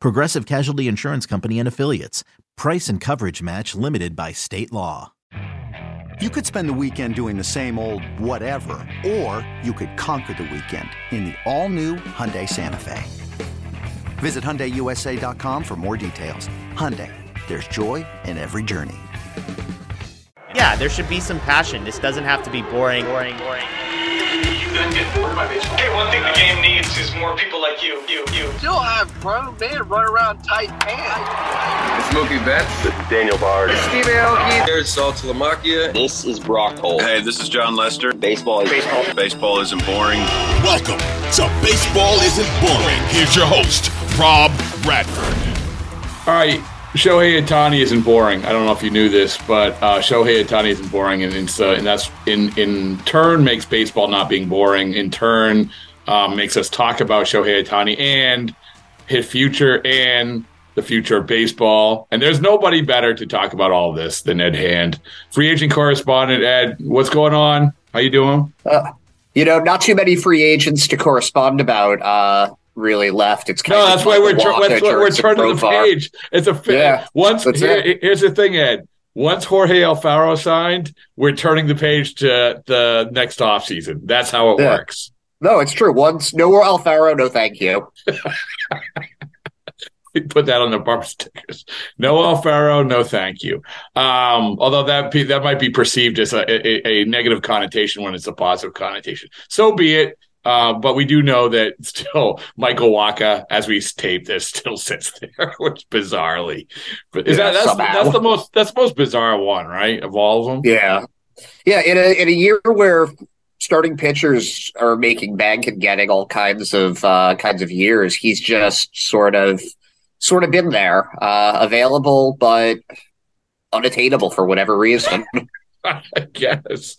Progressive Casualty Insurance Company and Affiliates. Price and coverage match limited by state law. You could spend the weekend doing the same old whatever, or you could conquer the weekend in the all-new Hyundai Santa Fe. Visit HyundaiUSA.com for more details. Hyundai, there's joy in every journey. Yeah, there should be some passion. This doesn't have to be boring, boring, boring. You done get bored by baseball. Hey, one thing the game needs is more people like you, you, you. Still have grown men run around tight pants. Smokey Betts. This is Daniel Bard. Steve Aoki. There's Saltalamacchia. This is Brock Holt. Hey, this is Jon Lester. Baseball is baseball. Baseball isn't boring. Welcome to Baseball Isn't Boring. Here's your host, Rob Bradford. All right. Shohei Ohtani isn't boring. I don't know if you knew this, but uh, Shohei Ohtani isn't boring, and, uh, and that's in in turn makes baseball not being boring. In turn, um, makes us talk about Shohei Ohtani and his future and the future of baseball. And there's nobody better to talk about all this than Ed Hand, free agent correspondent. Ed, what's going on? How you doing? Uh, you know, not too many free agents to correspond about. Really left. It's no, that's why we're that's why we're turning the page. It's a yeah, once here, here's the thing, Ed. Once Jorge Alfaro signed, we're turning the page to the next off season. That's how it yeah. works. No, it's true. Once no more Alfaro, no thank you. we put that on the bumper stickers. No Alfaro, no thank you. Um, although that that might be perceived as a, a, a negative connotation when it's a positive connotation. So be it. Uh, but we do know that still Michael Wacha, as we tape this, still sits there, which bizarrely, but is yeah, that that's, that's the most that's the most bizarre one, right? Of all of them, yeah, yeah. In a in a year where starting pitchers are making bank and getting all kinds of uh, kinds of years, he's just sort of sort of been there, uh, available but unattainable for whatever reason. I guess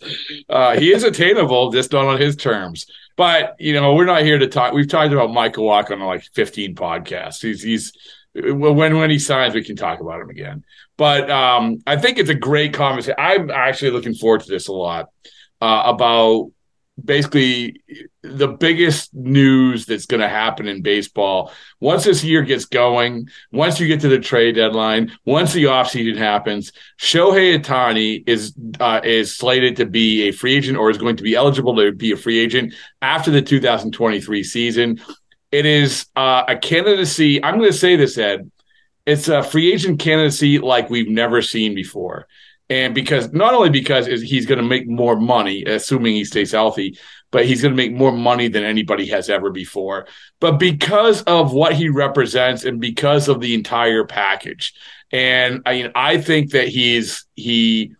uh, he is attainable, just not on his terms. But you know, we're not here to talk. We've talked about Michael Wacha like 15 podcasts. He's he's when when he signs, we can talk about him again. But um, I think it's a great conversation. I'm actually looking forward to this a lot uh, about basically the biggest news that's going to happen in baseball once this year gets going once you get to the trade deadline once the offseason happens shohei ohtani is uh, is slated to be a free agent or is going to be eligible to be a free agent after the 2023 season. It is uh, a candidacy i'm going to say this ed it's a free agent candidacy like we've never seen before and because not only because he's going to make more money, assuming he stays healthy, but he's going to make more money than anybody has ever before. But because of what he represents and because of the entire package, and I mean, I think that he's he,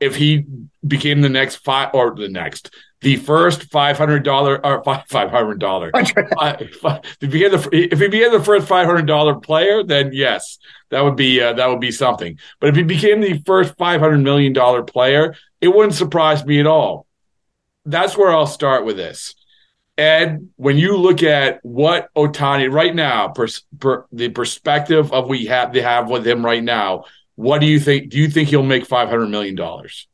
if he became the next five or the next the first five hundred dollar or five hundred dollar. if he became the if he became the first five hundred dollar player, then yes, that would be uh, that would be something. But if he became the first five hundred million dollar player, it wouldn't surprise me at all. That's where I'll start with this. Ed, when you look at what Ohtani right now, pers- per, the perspective of we have they have with him right now, what do you think? Do you think he'll make five hundred million dollars?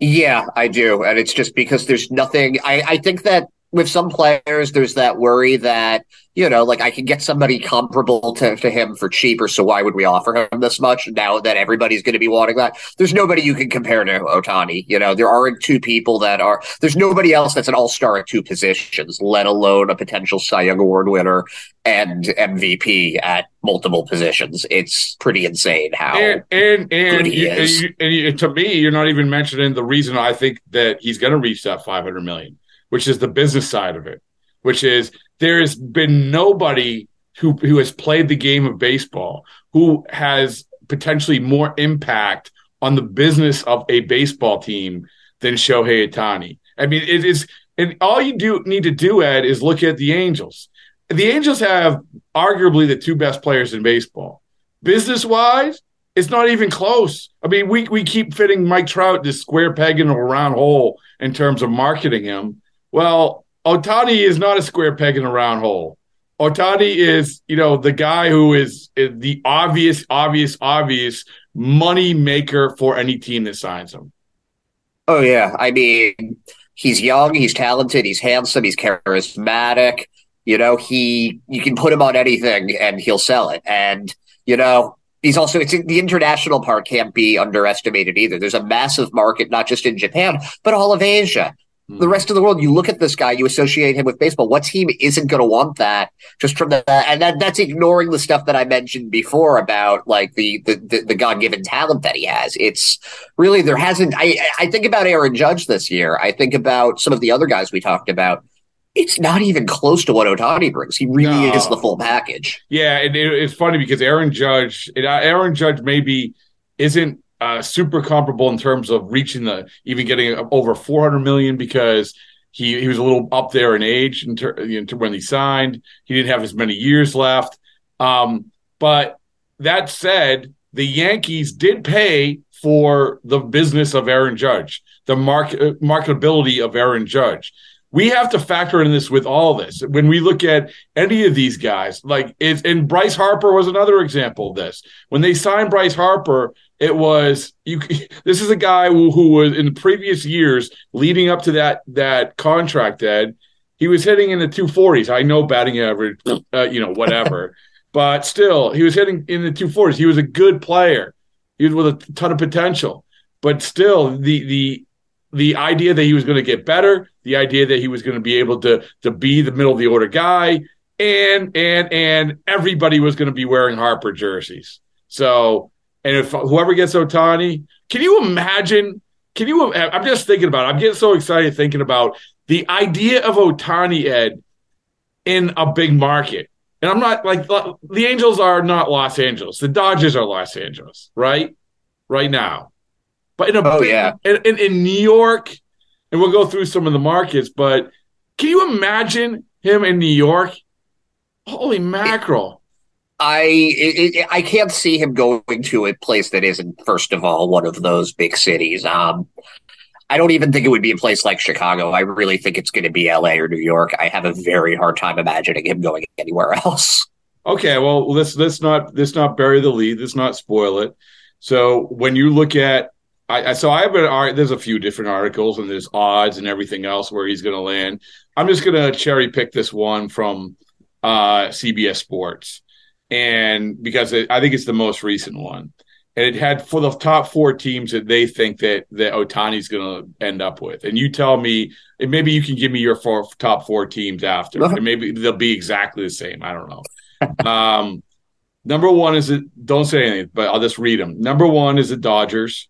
Yeah, I do. And it's just because there's nothing. I, I think that with some players, there's that worry that, you know, like I can get somebody comparable to, to him for cheaper. So why would we offer him this much now that everybody's going to be wanting that? There's nobody you can compare to Ohtani. You know, there aren't two people that are, there's nobody else that's an all star at two positions, let alone a potential Cy Young Award winner and MVP at multiple positions. It's pretty insane how and and and, he you, and, and to me, you're not even mentioning the reason I think that he's going to reach that 500 million which is the business side of it, which is there has been nobody who who has played the game of baseball who has potentially more impact on the business of a baseball team than Shohei Ohtani. I mean, it is, and all you do need to do, Ed, is look at the Angels. The Angels have arguably the two best players in baseball. Business wise, it's not even close. I mean, we we keep fitting Mike Trout this square peg in a round hole in terms of marketing him. Well, Ohtani is not a square peg in a round hole. Ohtani is, you know, the guy who is, the obvious, obvious, obvious money maker for any team that signs him. Oh yeah, I mean, he's young, he's talented, he's handsome, he's charismatic. You know, he you can put him on anything and he'll sell it. And you know, he's also it's the international part can't be underestimated either. There's a massive market not just in Japan but all of Asia the rest of the world, you look at this guy, you associate him with baseball. What team isn't going to want that? Just from the and that, that's ignoring the stuff that I mentioned before about like the the, the, the God given talent that he has. It's really there hasn't. I I think about Aaron Judge this year. I think about some of the other guys we talked about. It's not even close to what Ohtani brings. He really no. is the full package. Yeah, and it, it's funny because Aaron Judge, uh, Aaron Judge maybe isn't uh, super comparable in terms of reaching the even getting over 400 million because he he was a little up there in age in ter- you know, when he signed. He didn't have as many years left. Um, but that said, the Yankees did pay for the business of Aaron Judge, the market marketability of Aaron Judge. We have to factor in this with all this. When we look at any of these guys, like it's and Bryce Harper was another example of this. When they signed Bryce Harper, it was you. This is a guy who, who was in the previous years leading up to that that contract. Ed, he was hitting in the two forties. I know batting average, uh, you know, whatever, but still, he was hitting in the two forties. He was a good player. He was with a ton of potential, but still, the the the idea that he was going to get better, the idea that he was going to be able to to be the middle of the order guy, and and and everybody was going to be wearing Harper jerseys. So and if whoever gets Ohtani, can you imagine? Can you? I'm just thinking about it. I'm getting so excited thinking about the idea of Ohtani, Ed in a big market. And I'm not like the Angels are not Los Angeles. The Dodgers are Los Angeles, right? Right now. But in a oh, big, yeah. in, in, in New York, and we'll go through some of the markets, but can you imagine him in New York? Holy mackerel. I it, it, I can't see him going to a place that isn't first of all one of those big cities. Um, I don't even think it would be a place like Chicago. I really think it's going to be L.A. or New York. I have a very hard time imagining him going anywhere else. Okay, well let's let's not let's not bury the lead. Let's not spoil it. So when you look at, I, so I have an art. there's a few different articles and there's odds and everything else where he's going to land. I'm just going to cherry pick this one from uh, CBS Sports and because it, I think it's the most recent one. And it had for the top four teams that they think that that Ohtani's going to end up with. And you tell me, and maybe you can give me your four, top four teams after, and maybe they'll be exactly the same. I don't know. um, number one is it. Don't say anything, but I'll just read them. Number one is the Dodgers.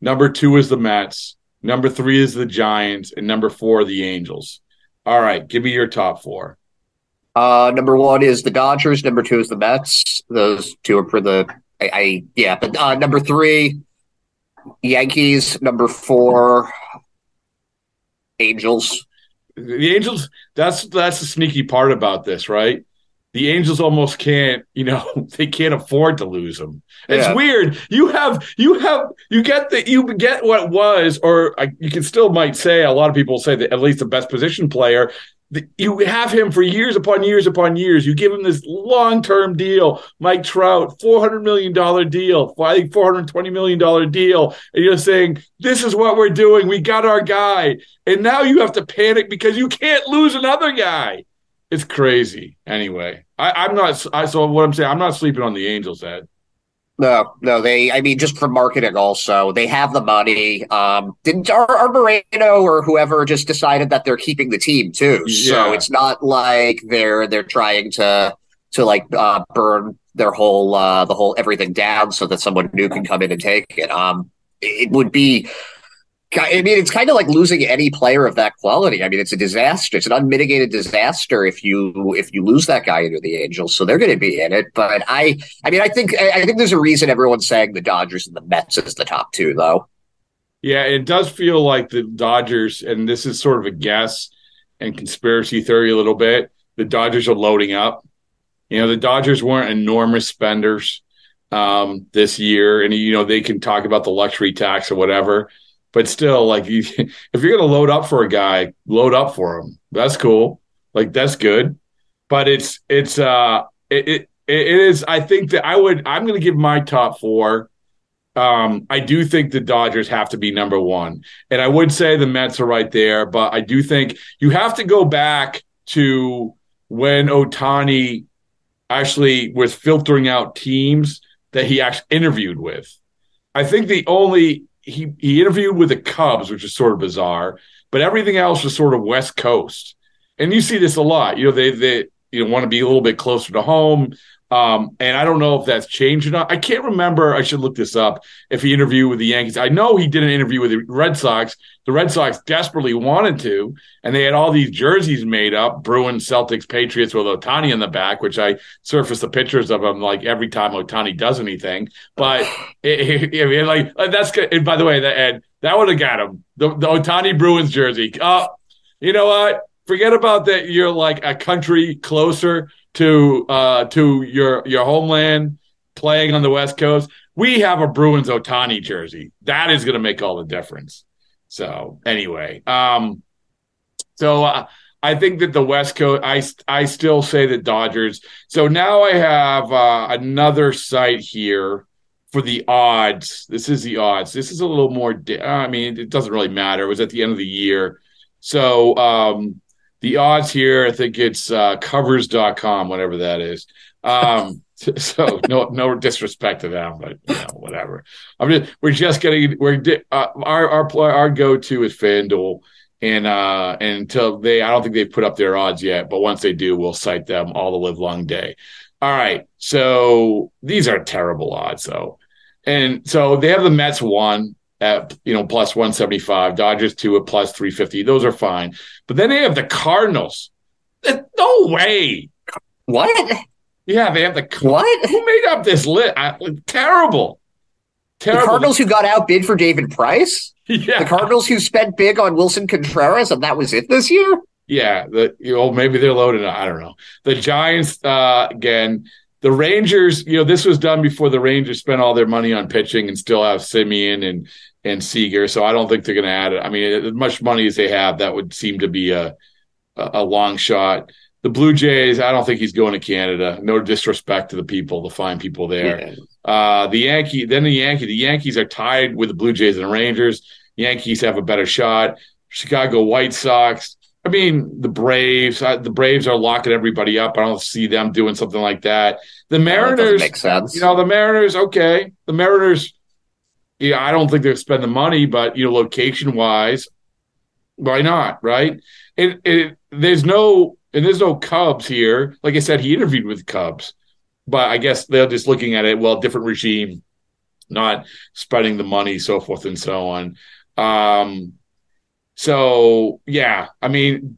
Number two is the Mets. Number three is the Giants, and number four the Angels. All right, give me your top four. Uh, number one is the Dodgers. Number two is the Mets. Those two are for the I, I yeah. But uh, number three, Yankees. Number four, Angels. The Angels. That's that's the sneaky part about this, right? The Angels almost can't, you know, they can't afford to lose them. It's yeah. weird. You have, you have, you get the, you get what was, or I, you can still might say a lot of people say that at least the best position player you have him for years upon years upon years. You give him this long term deal, Mike Trout, four hundred million dollar deal, I think four hundred twenty million dollar deal, and you're saying this is what we're doing. We got our guy, and now you have to panic because you can't lose another guy. It's crazy. Anyway, I, am not. I, so what I'm saying, I'm not sleeping on the Angels' head. No, no, they, I mean, just for marketing also, they have the money. Um, didn't Arte Moreno or whoever just decided that they're keeping the team too. Yeah. So it's not like they're, they're trying to, to like, uh, burn their whole, uh, the whole everything down so that someone new can come in and take it. Um, it would be, I mean, it's kind of like losing any player of that quality. I mean, it's a disaster. It's an unmitigated disaster if you if you lose that guy into the Angels. So they're going to be in it. But I, I mean, I think I think there's a reason everyone's saying the Dodgers and the Mets is the top two, though. Yeah, it does feel like the Dodgers, and this is sort of a guess and conspiracy theory a little bit. The Dodgers are loading up. You know, the Dodgers weren't enormous spenders um, this year, and you know they can talk about the luxury tax or whatever but still, like you, if you're gonna load up for a guy, load up for him. That's cool. Like that's good. But it's it's uh it it, it is. I think that I would. I'm gonna give my top four. Um, I do think the Dodgers have to be number one, and I would say the Mets are right there. But I do think you have to go back to when Ohtani actually was filtering out teams that he actually interviewed with. I think the only he he interviewed with the Cubs, which is sort of bizarre, but everything else was sort of West Coast. And you see this a lot. You know, they they you know want to be a little bit closer to home. Um, and I don't know if that's changed or not. I can't remember. I should look this up. If he interviewed with the Yankees, I know he did an interview with the Red Sox. The Red Sox desperately wanted to, and they had all these jerseys made up: Bruins, Celtics, Patriots, with Ohtani in the back. Which I surface the pictures of him like every time Ohtani does anything. But it, it, it, like that's good. And by the way, that and that would have got him the, the Ohtani Bruins jersey. Oh, you know what? Forget about that. You're like a country closer to uh, to your your homeland, playing on the West Coast. We have a Bruins Ohtani jersey. That is going to make all the difference. So anyway, um, so uh, I think that the West Coast. I I still say the Dodgers. So now I have uh, another site here for the odds. This is the odds. This is a little more. Di- I mean, it doesn't really matter. It was at the end of the year. So um, the odds here, I think it's uh, covers.com, whatever that is. Um, so no, no disrespect to them, but you know, whatever. I'm just, we're just getting, we're, uh, our, our, our go-to is FanDuel. And, uh, and until they, I don't think they've put up their odds yet, but once they do, we'll cite them all the live long day. All right. So these are terrible odds though. And so they have the Mets one at you know plus 175 dodgers two at plus 350 those are fine. But then they have the cardinals. No way. What? Yeah they have the what? who made up this list terrible terrible. The cardinals who got outbid for david price? Yeah. The cardinals who spent big on willson contreras and that was it this year? Yeah the you know maybe they're loaded i don't know. The giants uh again the Rangers, you know, this was done before the Rangers spent all their money on pitching and still have Semien and and Seager. So I don't think they're going to add it. I mean, as much money as they have, that would seem to be a a long shot. The Blue Jays, I don't think he's going to Canada. No disrespect to the people, the fine people there. Yeah. Uh, the Yankee, then the Yankee, the Yankees are tied with the Blue Jays and the Rangers. Yankees have a better shot. Chicago White Sox. I mean, the Braves. Uh, the Braves are locking everybody up. I don't see them doing something like that. The Mariners, makes sense. You know, the Mariners. Okay, the Mariners yeah, I don't think they'll spend the money, but you know, location wise, why not? Right? It, it there's no and there's no Cubs here. Like I said, he interviewed with Cubs, but I guess they're just looking at it. Well, different regime, not spending the money, so forth and so on. Um, so yeah, I mean,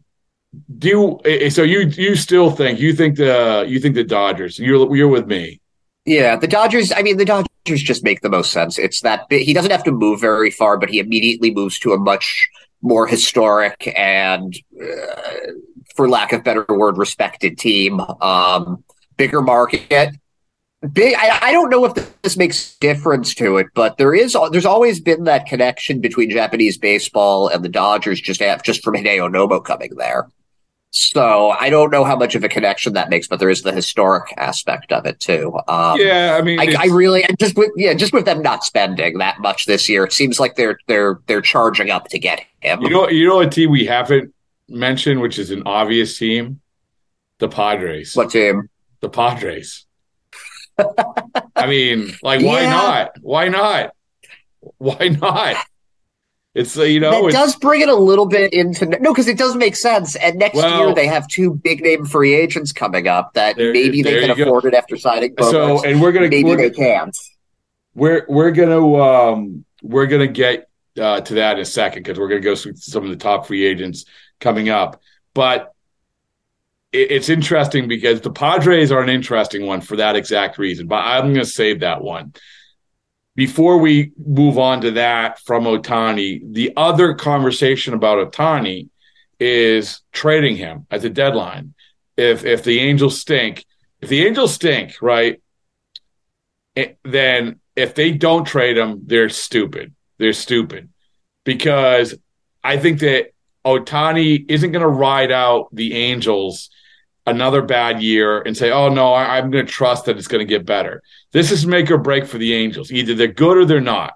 do you, eh, so you you still think you think the you think the Dodgers? You're you're with me. Yeah, the Dodgers. I mean, the Dodgers just make the most sense. It's that he doesn't have to move very far, but he immediately moves to a much more historic and, uh, for lack of better word, respected team. Um, bigger market. Big. I, I don't know if this makes difference to it, but there is. There's always been that connection between Japanese baseball and the Dodgers, just have, just from Hideo Nomo coming there. So I don't know how much of a connection that makes, but there is the historic aspect of it too. Um, yeah, I mean, I, I really just with yeah, just with them not spending that much this year, it seems like they're they're they're charging up to get him. You know, you know a team we haven't mentioned, which is an obvious team, the Padres. What team? The Padres. I mean, like, why Yeah. not? Why not? Why not? It's uh, you know, it's, does bring it a little bit into no, because it does make sense. And next Well- year they have two big name free agents coming up that There- maybe they can go. afford it after signing. so, and we're gonna maybe we're, they can't. we're we're gonna um we're gonna get uh, to that in a second because we're gonna go through some of the top free agents coming up. But it, it's interesting because the Padres are an interesting one for that exact reason. But I'm gonna save that one. Before we move on to that from Ohtani, the other conversation about Ohtani is trading him at the deadline. If if the Angels stink, if the Angels stink, right? it- then if they don't trade him, they're stupid. They're stupid because I think that Ohtani isn't going to ride out the Angels another bad year and say, "Oh no, I, I'm going to trust that it's going to get better." This is make or break for the Angels. Either they're good or they're not.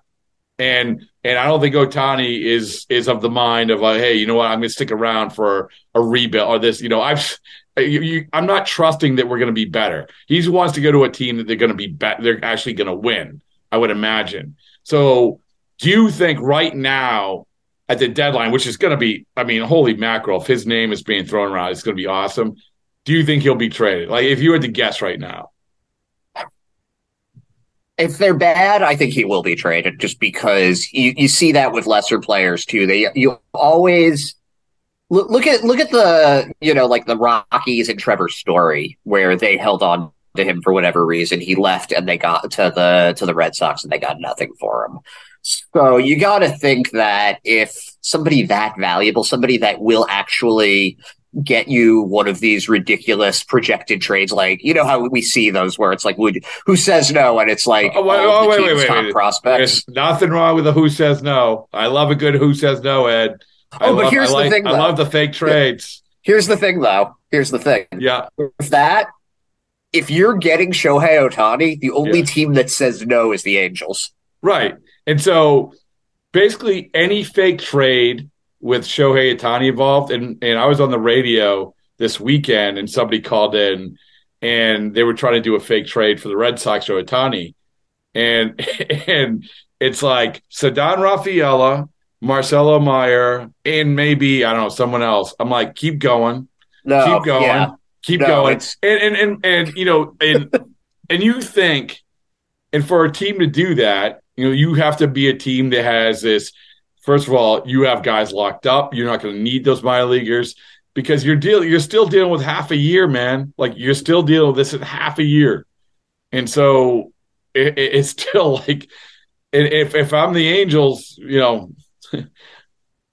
And and I don't think Ohtani is is of the mind of like, hey, you know what? I'm going to stick around for a rebuild or this. You know, I've you, you, I'm not trusting that we're going to be better. He wants to go to a team that they're going to be better. They're actually going to win. I would imagine. So, do you think right now at the deadline, which is going to be, I mean, holy mackerel, if his name is being thrown around, it's going to be awesome. Do you think he'll be traded? Like, if you had to guess right now, If they're bad, I think he will be traded just because you, you see that with lesser players too. They you always look, look at look at the you know like the Rockies and Trevor Story where they held on to him for whatever reason. He left and they got to the to the Red Sox and they got nothing for him. So you got to think that if somebody that valuable, somebody that will actually get you one of these ridiculous projected trades, like you know how we see those where it's like, would who says no, and it's like Oh, wait, oh, wait, wait, wait, prospects. there's nothing wrong with a who says no. I love a good who says no, Ed. Oh, I Oh, but love, here's I the like, thing, I love the fake trades. Here's the thing, though. Here's the thing. Yeah, With that, if you're getting Shohei Ohtani, the only Yeah. team that says no is the Angels. right. And so, basically, any fake trade with Shohei Ohtani involved, and and I was on the radio this weekend, and somebody called in, and they were trying to do a fake trade for the Red Sox or Ohtani, and and it's like Ceddanne Rafaela, Marcelo Mayer, and maybe I don't know someone else. I'm like, keep going. No, keep going, yeah. keep No, going, it's- and, and and and you know, and and you think, and for a team to do that, you know, you have to be a team that has this. First of all, you have guys locked up. You're not going to need those minor leaguers because you're deal you're still dealing with half a year, man. Like you're still dealing with this in half a year, and so it, it- it's still like, if if I'm the Angels, you know.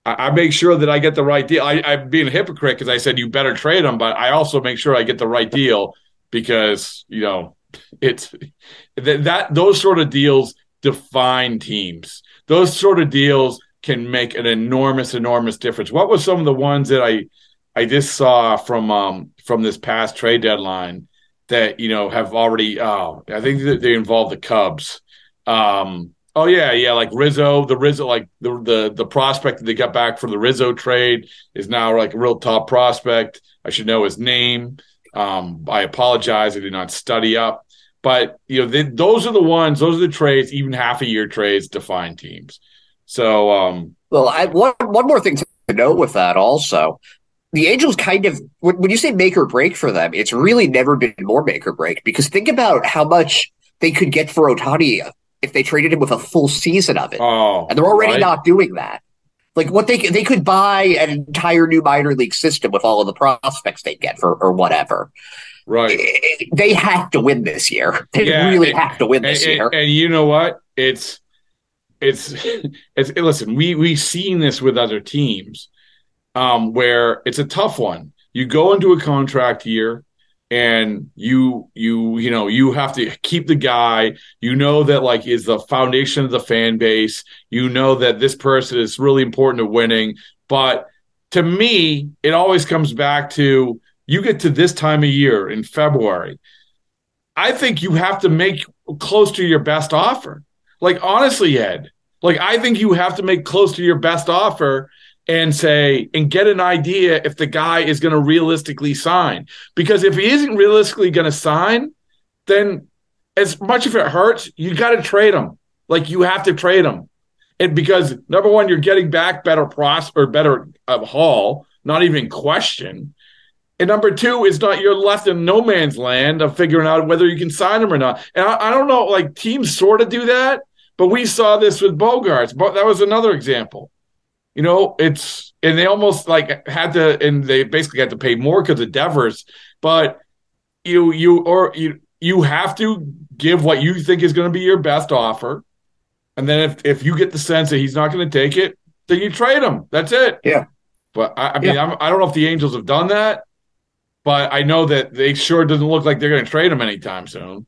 I I make sure that I get the right deal. I, I'm being a hypocrite because I said you better trade them, but I also make sure I get the right deal because you know it's that, that those sort of deals define teams. Those sort of deals can make an enormous, enormous difference. What were some of the ones that I I just saw from um from this past trade deadline that you know have already? Oh, I think that they involve the Cubs. Um, Oh yeah, yeah, like Rizzo, the Rizzo, like the the the prospect that they got back from the Rizzo trade is now like a real top prospect. I should know his name. Um, I apologize, I did not study up, but you know, they, those are the ones, those are the trades. Even half a year trades define teams. So, um, Well, I, one one more thing to note with that also. The Angels kind of when, you say make or break for them, it's really never been more make or break because think about how much they could get for Ohtani if they traded him with a full season of it. oh, and they're already right? not doing that. Like what they they could buy an entire new minor league system with all of the prospects they get for or whatever. right. They have to win this year. They Yeah, really and- have to win this and, year. and, and you know what? It's it's it's listen. We we've seen this with other teams, um, where it's a tough one. You go into a contract year, and you you you know you have to keep the guy. You know that like is the foundation of the fan base. You know that this person is really important to winning, but to me, it always comes back to you get to this time of year in February. I think you have to make close to your best offer. Like honestly, Ed, like I think you have to make close to your best offer and say and get an idea if the guy is going to realistically sign. Because if he isn't realistically going to sign, then as much if it hurts, you got to trade him. Like you have to trade him. And because number one, you're getting back better pros or better uh, haul, not even question. And number two is not you're left in no man's land of figuring out whether you can sign him or not. And I, I don't know, like teams sort of do that, but we saw this with Bogaerts. But that was another example. You know, it's and they almost like had to, and they basically had to pay more because of Devers. But you, you, or you, you have to give what you think is going to be your best offer, and then if if you get the sense that he's not going to take it, then you trade him. That's it. Yeah. But I, I mean, yeah. I'm, I do not know if the Angels have done that, but I know that they sure doesn't look like they're going to trade him anytime soon.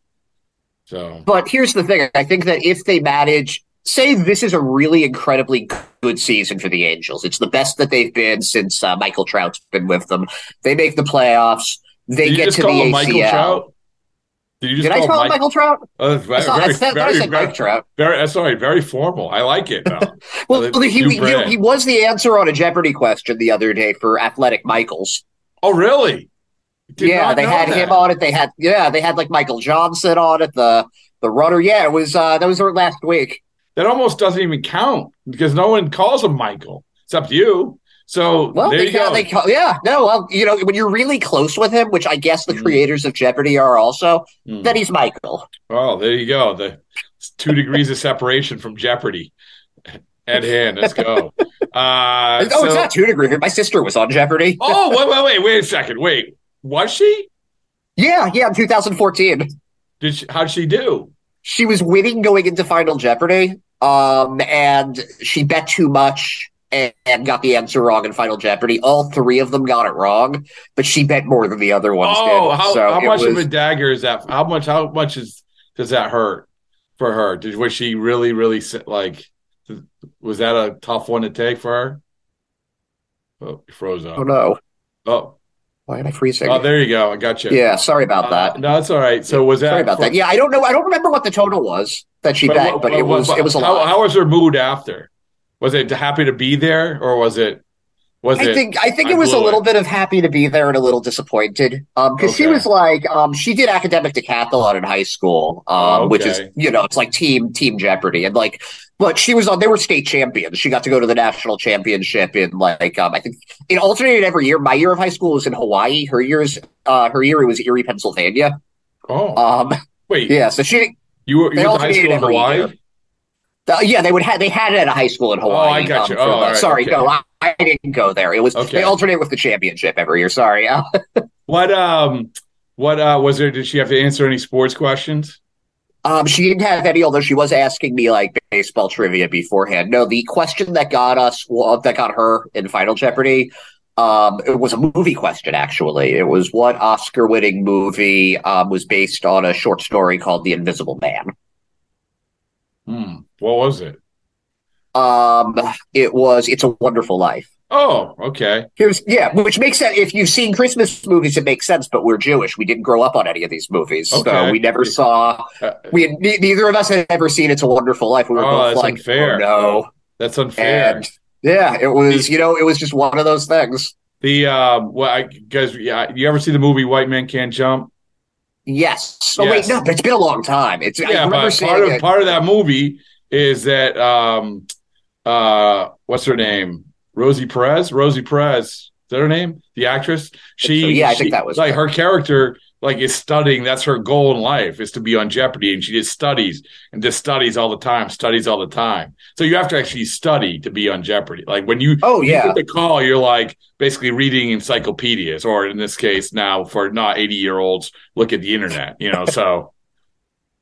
So, but here's the thing: I think that if they manage say this is a really incredibly good season for the Angels. It's the best that they've been since uh, Michael Trout's been with them. They make the playoffs. They get to the ACL. Michael Trout? Did, you just Did call I call him Michael Trout? Uh, very, I, saw, very, I, said, very, I said very, Mike Trout. Very, uh, sorry, very formal. I like it. well, uh, he, he, he, was the answer on a Jeopardy question the other day for Athletic Michaels. Oh, really? Did yeah, they had that. him on it. They had yeah, they had like Michael Johnson on it. The the runner. Yeah, it was uh that was last week that almost doesn't even count because no one calls him Michael except you. So well, there they, you go. They call, yeah, no, well, you know, when you're really close with him, which I guess the mm. creators of Jeopardy are also, mm. then he's Michael. Oh, there you go. The two degrees of separation from Jeopardy at hand. Let's go. Uh, oh, so, it's not two degrees. My sister was on Jeopardy. oh, wait, wait, wait, wait a second. Wait, was she? Yeah, yeah, in 2014. Did she, how'd she do? She was winning going into Final Jeopardy, um, and she bet too much and, and, got the answer wrong in Final Jeopardy. All three of them got it wrong, but she bet more than the other ones oh, did. How, so how much was, of a dagger is that? How much? How much is does that hurt for her? Did was she really, really like? Was that a tough one to take for her? Oh, you froze up. Oh no. Oh, why am I freezing? Oh, there you go. I got you. Yeah, sorry about uh, that. No, that's all right. So was that sorry about that? Yeah, I don't know. I don't remember what the total was that she but, bet, but, but, it was it was a how, lot. How was her mood after? Was it happy to be there, or was it? Was I it, think I think it was a little it. bit of happy to be there and a little disappointed. Um, because okay. she was like, um, she did academic decathlon in high school, um, okay. which is you know, it's like team team Jeopardy, and like but she was on. They were state champions. She got to go to the national championship in like um, I think it alternated every year. My year of high school was in Hawaii. Her years, uh, her year it was Erie, Pennsylvania. Oh, um, wait, yeah. So she you were you high school in Hawaii. Uh, yeah, they would have. They had it at a high school in Hawaii. Oh, I got you. Um, oh, right, sorry, okay. no, I, I, didn't go there. It was okay. they alternate with the championship every year. Sorry. what um, what uh was there? Did she have to answer any sports questions? Um, she didn't have any, although she was asking me like baseball trivia beforehand. No, the question that got us, well, that got her in Final Jeopardy, um, it was a movie question. Actually, it was what Oscar-winning movie um, was based on a short story called The Invisible Man. Hmm. What was it? Um, it was It's a Wonderful Life. Oh, okay. Here's yeah, which makes sense. If you've seen Christmas movies, it makes sense. But we're Jewish; we didn't grow up on any of these movies, okay. so we never saw. Uh, we had, neither of us had ever seen "It's a Wonderful Life." We were oh, both like, unfair. Oh, no, that's unfair. And, yeah, it was. You know, it was just one of those things. The um, well, I guys, yeah, you ever see the movie White Man Can't Jump? Yes. Oh yes. wait, no, it's been a long time. It's yeah, but part of it. part of that movie is that um, uh, what's her name? Rosie Perez. Rosie Perez. Is that her name? The actress. She. So, yeah, I she, think that was like her. her character. Like is studying. That's her goal in life is to be on Jeopardy, and she just studies and just studies all the time. Studies all the time. So you have to actually study to be on Jeopardy. Like when you oh yeah you get the call, you're like basically reading encyclopedias, or in this case now for not 80 year olds, look at the internet. You know, so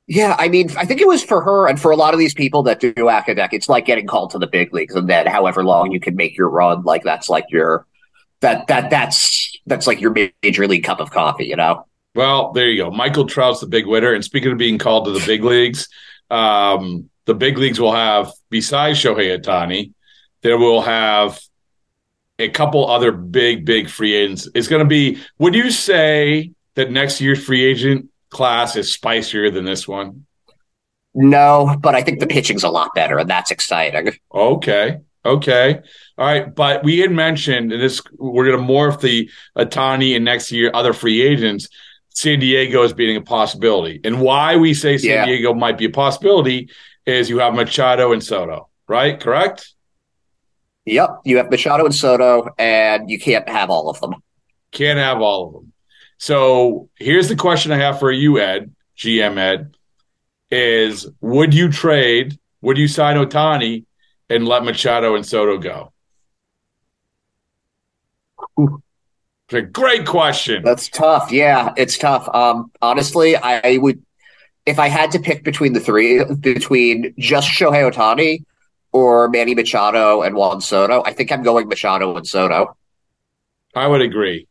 yeah, I mean, I think it was for her and for a lot of these people that do academic. It's like getting called to the big leagues, and then however long you can make your run, like that's like your that that that's that's like your major league cup of coffee, you know. Well, there you go. Michael Trout's the big winner, and speaking of being called to the big leagues, um, the big leagues will have besides Shohei Ohtani, there will have a couple other big, big free agents. It's going to be. Would you say that next year's free agent class is spicier than this one? No, but I think the pitching's a lot better, and that's exciting. Okay. Okay. All right. But we had mentioned and this we're gonna morph the Ohtani and next year other free agents. San Diego is being a possibility. And why we say San Yeah. Diego might be a possibility is you have Machado and Soto, right? Correct? Yep, you have Machado and Soto, and you can't have all of them. Can't have all of them. So here's the question I have for you, Ed, GM Ed, is would you trade, would you sign Ohtani and let Machado and Soto go? It's a great question. That's tough. Yeah, it's tough. Um, honestly, I would, if I had to pick between the three, between just Shohei Ohtani or Manny Machado and Juan Soto, I think I'm going Machado and Soto. I would agree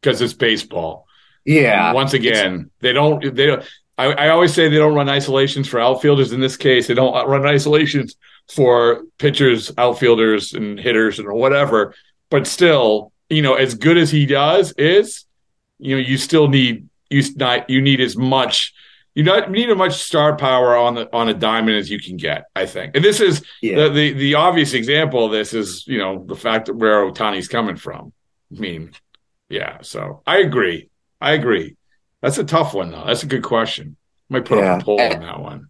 because it's baseball. Yeah. Once again, they don't. They don't. I, I always say they don't run isolations for outfielders. In this case, they don't run isolations for pitchers, outfielders, and hitters, and whatever. But still, you know, as good as he does is, you know, you still need you not you need as much. You not need as much star power on the on a diamond as you can get. I think, and this is Yeah. the, the the obvious example of this is you know the fact that where Ohtani's coming from. I mean, yeah. So I agree. I agree. That's a tough one though. That's a good question. Might put Yeah. up a poll And- on that one.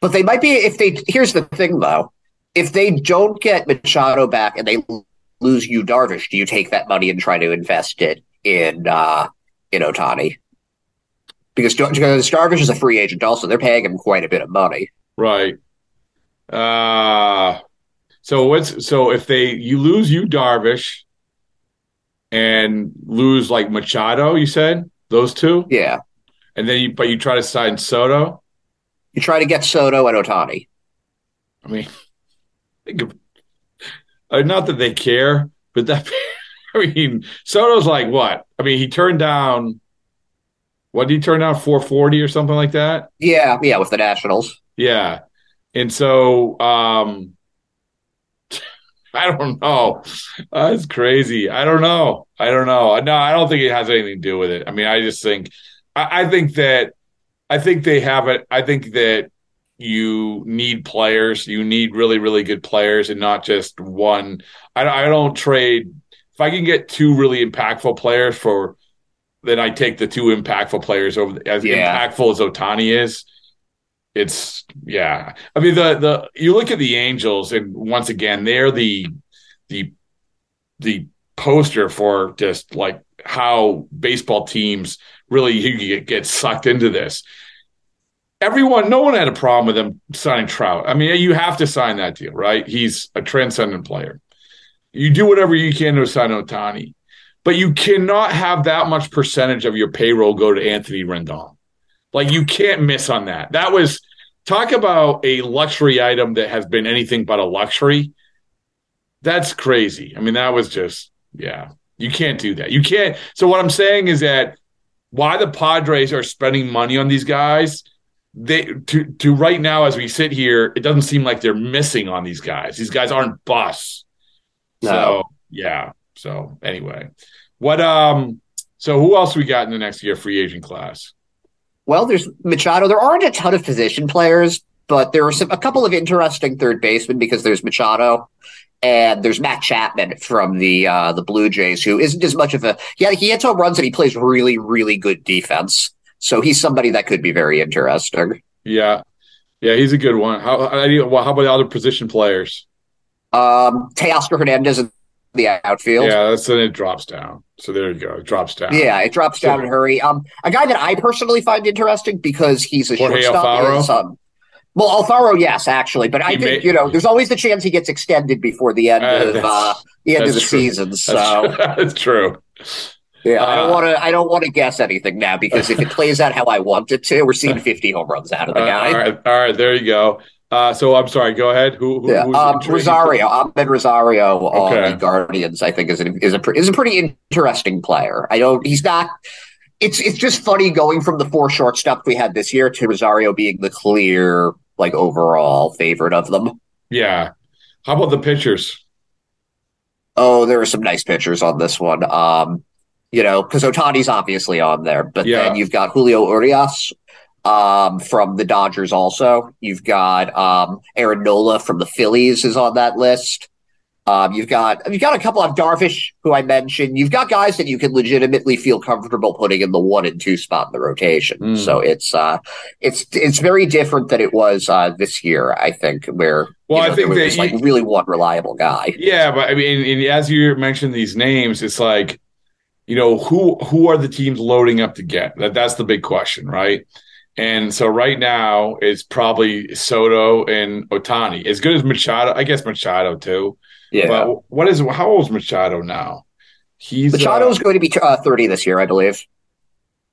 But they might be if they. Here's the thing, though: if they don't get Machado back and they lose Yu Darvish, do you take that money and try to invest it in uh, in Ohtani? Because, because Darvish is a free agent, also they're paying him quite a bit of money. Right. Uh so what's so if they you lose Yu Darvish and lose like Machado, you said those two, Yeah, and then you but you try to sign Soto. you try to get Soto and Ohtani. I mean, uh, not that they care, but that I mean, Soto's like what? I mean, he turned down. What did he turn down? Four forty or something like that. Yeah, yeah, with the Nationals. Yeah. And so um I don't know. Uh, That's crazy. I don't know. I don't know. No, I don't think it has anything to do with it. I mean, I just think I, I think that I think they have it. I think that you need players. You need really, really good players and not just one. I, I don't trade if I can get two really impactful players for then I take the two impactful players over as Yeah. impactful as Ohtani is it's yeah. I mean the the you look at the Angels and once again they're the the the poster for just like how baseball teams really you get, get sucked into this. Everyone, no one had a problem with him signing Trout. I mean, you have to sign that deal, right? He's a transcendent player. You do whatever you can to sign Ohtani, but you cannot have that much percentage of your payroll go to Anthony Rendon. Like you can't miss on that. That was talk about a luxury item that has been anything but a luxury. That's crazy. I mean, that was just yeah. You can't do that. You can't. So what I'm saying is that why the Padres are spending money on these guys, they to to right now as we sit here, it doesn't seem like they're missing on these guys. These guys aren't busts. No. So yeah. So anyway, what um. So who else we got in the next year free agent class? Well, there's Machado. There aren't a ton of position players, but there are some, a couple of interesting third basemen because there's Machado and there's Matt Chapman from the uh, the Blue Jays, who isn't as much of a yeah. He hits home runs and he plays really really good defense. So he's somebody that could be very interesting. Yeah, yeah, he's a good one. How how, well, how about the other position players? Um, Teoscar Hernandez in the outfield. Yeah, that's then it drops down. So there you go, it drops down. Yeah, it drops down in a hurry. Um, a guy that I personally find interesting because he's a Jorge shortstop is um, well, Alfaro, yes, actually, but I He think may- you know, there's always the chance he gets extended before the end Uh, of uh, the end of the true. season. That's, So that's true. yeah, I don't Uh, want to. I don't want to guess anything now because if it plays out how I want it to, we're seeing 50 home runs out of the Uh, guy. all right, all right, there you go. Uh, so I'm sorry. Go ahead. Who? who Yeah, who's um, Rosario, Amed Rosario on Okay. the Guardians, I think is a, is a is a pretty interesting player. I don't. He's not. It's it's just funny going from the four shortstops we had this year to Rosario being the clear like overall favorite of them. Yeah. How about the pitchers? Oh, there are some nice pitchers on this one. Um, you know, because Ohtani's obviously on there, but Yeah. then you've got Julio Urias um, from the Dodgers. Also, you've got um, Aaron Nola from the Phillies is on that list. Um, you've got you've got a couple of Darvish, who I mentioned. You've got guys that you can legitimately feel comfortable putting in the one and two spot in the rotation. Mm. So it's uh, it's it's very different than it was uh, this year. I think where Well, you I think there was that like you- really one reliable guy. Yeah, but I mean, and as you mentioned these names, it's like, you know, who who are the teams loading up to get? That that's the big question, right? And so right now it's probably Soto and Ohtani. As good as Machado, I guess Machado too. Yeah. But what is how old is Machado now? He's Machado uh, is going to be uh, 30 this year, I believe.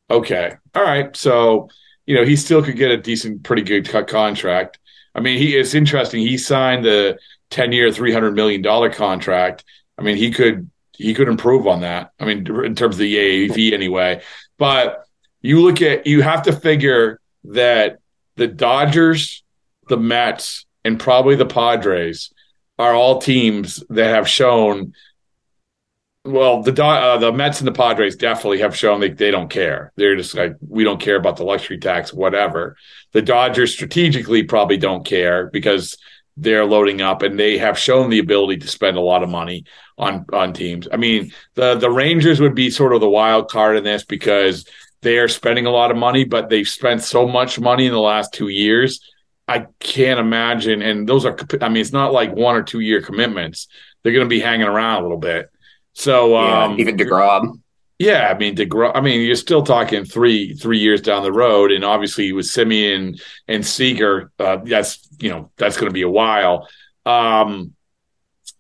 Okay. All right. So, you know, he still could get a decent, pretty good co- contract. I mean, he it's interesting. He signed the 10 year, $300 million contract. I mean, he could, he could improve on that. I mean, in terms of the AAV anyway. But you look at, you have to figure that the Dodgers, the Mets, and probably the Padres are all teams that have shown well, the uh, the Mets and the Padres definitely have shown they, they don't care. They're just like we don't care about the luxury tax, whatever. The Dodgers strategically probably don't care because they're loading up and they have shown the ability to spend a lot of money on on teams. I mean, the the Rangers would be sort of the wild card in this because they are spending a lot of money, but they've spent so much money in the last two years. I can't imagine, and those are. I mean, it's not like one or two year commitments. They're going to be hanging around a little bit. So Yeah, um, even DeGrom. yeah, I mean DeGrom. I mean, you're still talking three three years down the road, and obviously with Semien and Seager, uh, that's you know that's going to be a while. Um,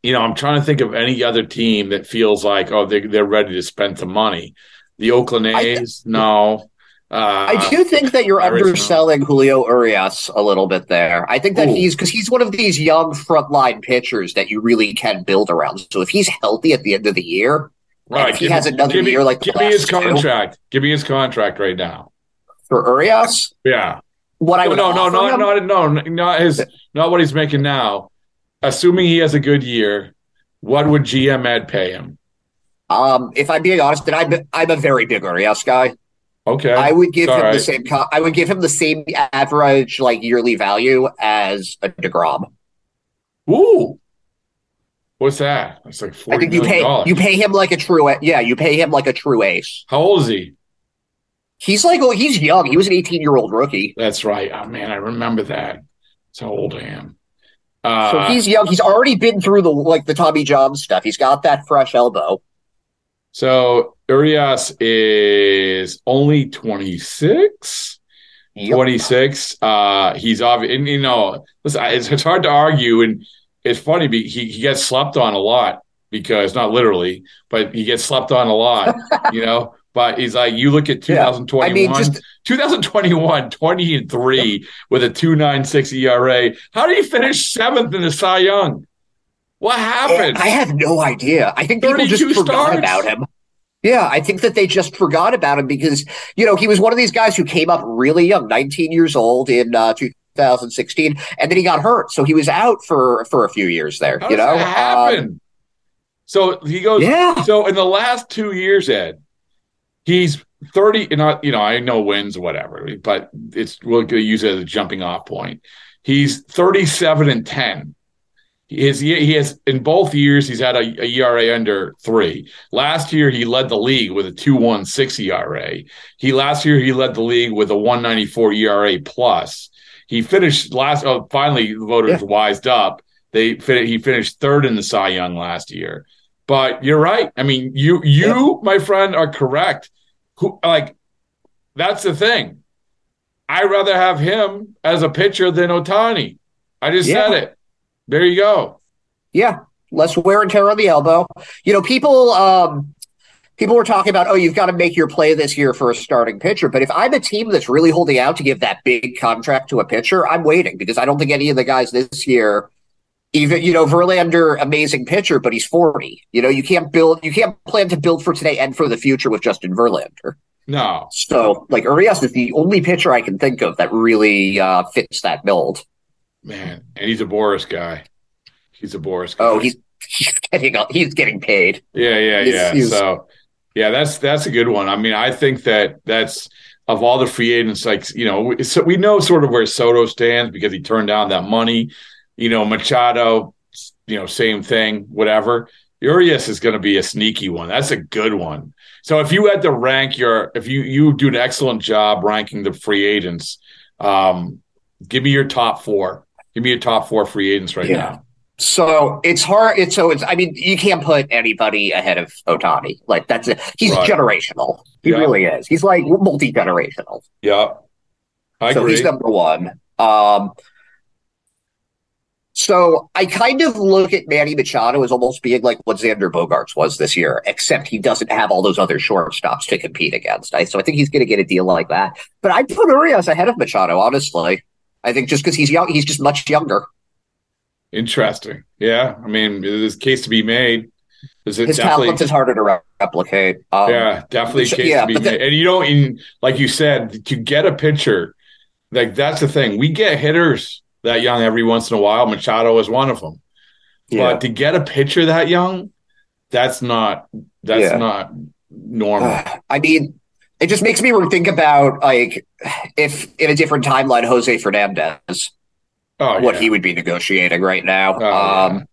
you know, I'm trying to think of any other team that feels like oh they they're ready to spend some money. The Oakland A's, no. Uh, I do think that you're underselling Julio Urias a little bit there. I think that Ooh. he's because he's one of these young frontline pitchers that you really can build around. So if he's healthy at the end of the year, right, if he has another me- year like give me his last two- contract. Give me his contract right now. for Urias, Yeah. what I no, would no, no, not, him- not, no, not his, not what he's making now. Assuming he has a good year, what would GM Ed pay him? Um, if I'm being honest, then I'm I'm a very big Urias guy. Okay, I would give him the same. I would give him the same average like yearly value as a Degrom. Ooh, what's that? That's like I think you pay dollars. you pay him like a true. Yeah, you pay him like a true ace. How old is he? He's like, oh, he's young. He was an 18 year old rookie. That's right. Oh man, I remember that. That's how old I am. So Uh, he's young. He's already been through the like the Tommy John stuff. He's got that fresh elbow. So Urias is only twenty six. Yep. 26. Uh, he's obvious, and you know, listen, it's, it's hard to argue, and it's funny. He he gets slept on a lot because not literally, but he gets slept on a lot, you know. But he's like, you look at Yeah. 2021, I mean, just 2021, 20 and three with a 2.96 ERA. How do you finish seventh in the Cy Young? What happened? And I have no idea. I think people just forgot about him. Yeah, I think that they just forgot about him because, you know, he was one of these guys who came up really young, 19 years old in uh, 2016, and then he got hurt. So he was out for, for a few years there, How you know? happen? Um, so he goes, yeah. So in the last two years, Ed, he's 30, Not you know, I know wins, whatever, but it's, we'll use it as a jumping off point. He's 37 and 10 his, he has in both years he's had a, a, ERA under three. Last year he led the league with a two one six ERA. He last year he led the league with a one ninety four ERA plus. He finished last. Oh, finally voters yeah. wised up. They he finished third in the Cy Young last year. But you're right. I mean, you you yeah. my friend are correct. Who like that's the thing. I rather have him as a pitcher than Ohtani. I just yeah. said it. There you go. Yeah, less wear and tear on the elbow. You know, people um people were talking about, oh, you've got to make your play this year for a starting pitcher. But if I'm a team that's really holding out to give that big contract to a pitcher, I'm waiting because I don't think any of the guys this year even you know, Verlander, amazing pitcher, but he's 40. You know, you can't build you can't plan to build for today and for the future with Justin Verlander. No. So like Urias is the only pitcher I can think of that really uh fits that build. Man. And he's a Boras guy. He's a Boras guy. Oh, he's he's getting he's getting paid. Yeah, yeah, He's- yeah. he's- so, yeah, that's that's a good one. I mean, I think that that's of all the free agents, like you know, we- so we know sort of where Soto stands because he turned down that money. You know, Machado, you know, same thing, whatever. Urias is going to be a sneaky one. That's a good one. So if you had to rank your, if you you do an excellent job ranking the free agents, um, give me your top four. Give me your top four free agents right Yeah. now. So it's hard. It's so it's. I mean, you can't put anybody ahead of Ohtani. Like that's it. He's Right. generational. He Yeah. really is. He's like multi generational. Yeah, I so agree. he's number one. Um, so I kind of look at Manny Machado as almost being like what Xander Bogaerts was this year, except he doesn't have all those other shortstops to compete against. I, so I think he's going to get a deal like that. But I put Urias ahead of Machado, honestly. I think just because he's young, he's just much younger. Interesting. Yeah. I mean, there's a case to be made. There's a His talent is harder to re- replicate. Um, yeah, definitely a case yeah, to be the- made. And you know, in like you said, to get a pitcher, like that's the thing. We get hitters that young every once in a while. Machado is one of them. Yeah. But to get a pitcher that young, that's not that's Yeah. not normal. I mean, it just makes me think about like if in a different timeline, Jose Fernandez, oh, what yeah. he would be negotiating right now. Oh, yeah. um,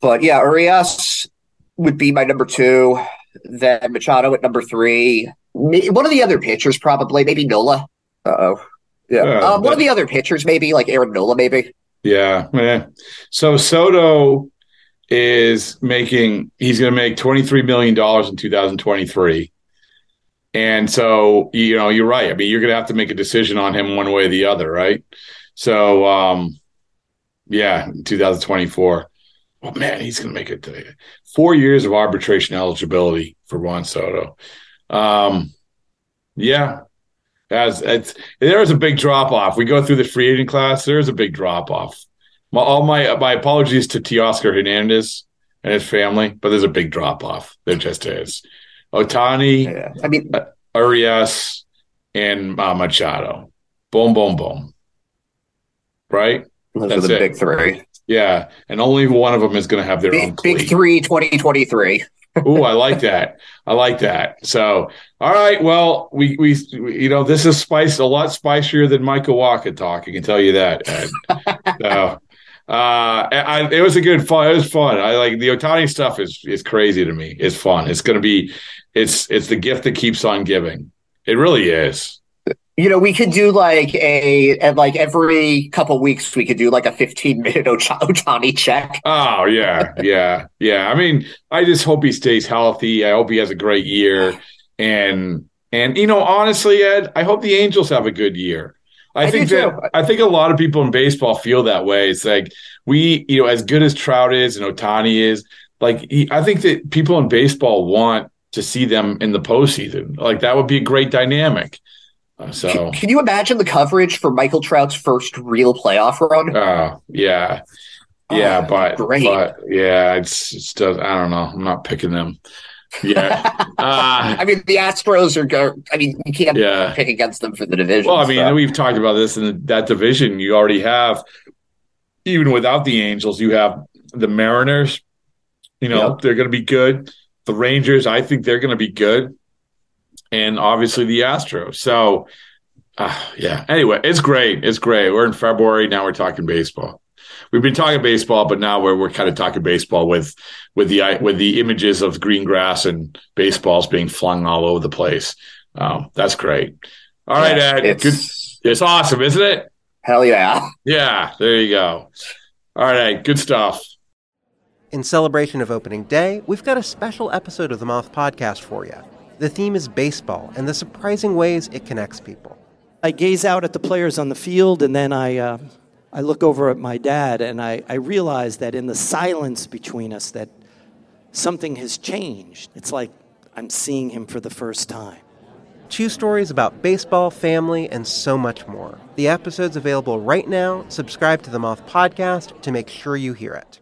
But yeah, Urias would be my number two. Then Machado at number three. One of the other pitchers, probably maybe Nola. Uh oh. Yeah. Yeah, um, one of the other pitchers, maybe like Aaron Nola, maybe. Yeah, man. So Soto is making he's going to make 23 million dollars in 2023. And so, you know, you're right. I mean, you're going to have to make a decision on him one way or the other, right? So, um yeah, 2024. Oh man, he's going to make it 4 years of arbitration eligibility for Juan Soto. Um yeah, as it's there is a big drop off. We go through the free agent class. There's a big drop off. My, all my my apologies to Teoscar Hernandez and his family, but there's a big drop off. There just is. Ohtani, Yeah. I mean, Urias, and uh, Machado. Boom, boom, boom. Right? those That's are the it. big three. Yeah, and only one of them is going to have their own Big, big cleat. three, 2023. Ooh, I like that. I like that. So, all right. Well, we, we, you know, this is spice a lot spicier than Michael Wacha talk. I can tell you that. Ed. so, uh, I, it was a good fun. It was fun. I like the Ohtani stuff is, is crazy to me. It's fun. It's going to be, it's, it's the gift that keeps on giving. It really is. You know, we could do like a, and like every couple weeks, we could do like a 15 minute Ohtani check. Oh yeah, yeah, yeah. I mean, I just hope he stays healthy. I hope he has a great year, and and you know, honestly, Ed, I hope the Angels have a good year. I, I think that too. I think a lot of people in baseball feel that way. It's like we, you know, as good as Trout is and Ohtani is, like he, I think that people in baseball want to see them in the postseason. Like that would be a great dynamic. Uh, so. Can, can you imagine the coverage for Michael Trout's first real playoff run? Oh yeah, yeah, Oh, but great. but yeah, it's it's just, I don't know. I'm not picking them. Yeah, uh, I mean, the Astros are go. I mean, you can't yeah. pick against them for the division. Well, I mean, so. we've talked about this in that division. You already have, even without the Angels, you have the Mariners. You know Yep. they're going to be good. The Rangers, I think they're going to be good, and obviously the Astros. So, uh, yeah. Anyway, it's great. It's great. We're in February now. We're talking baseball. We've been talking baseball, but now we're we're kind of talking baseball with with the with the images of green grass and baseballs being flung all over the place. Um, that's great. All right, Yeah, Ed. it's, Good. It's awesome, isn't it? hell yeah. Yeah. There you go. All right. Good stuff. In celebration of opening day, we've got a special episode of the Moth Podcast for you. The theme is baseball and the surprising ways it connects people. I gaze out at the players on the field, and then I, uh, I look over at my dad, and I, I realize that in the silence between us, that something has changed. It's like I'm seeing him for the first time. Two stories about baseball, family, and so much more. The episode's available right now. Subscribe to the Moth Podcast to make sure you hear it.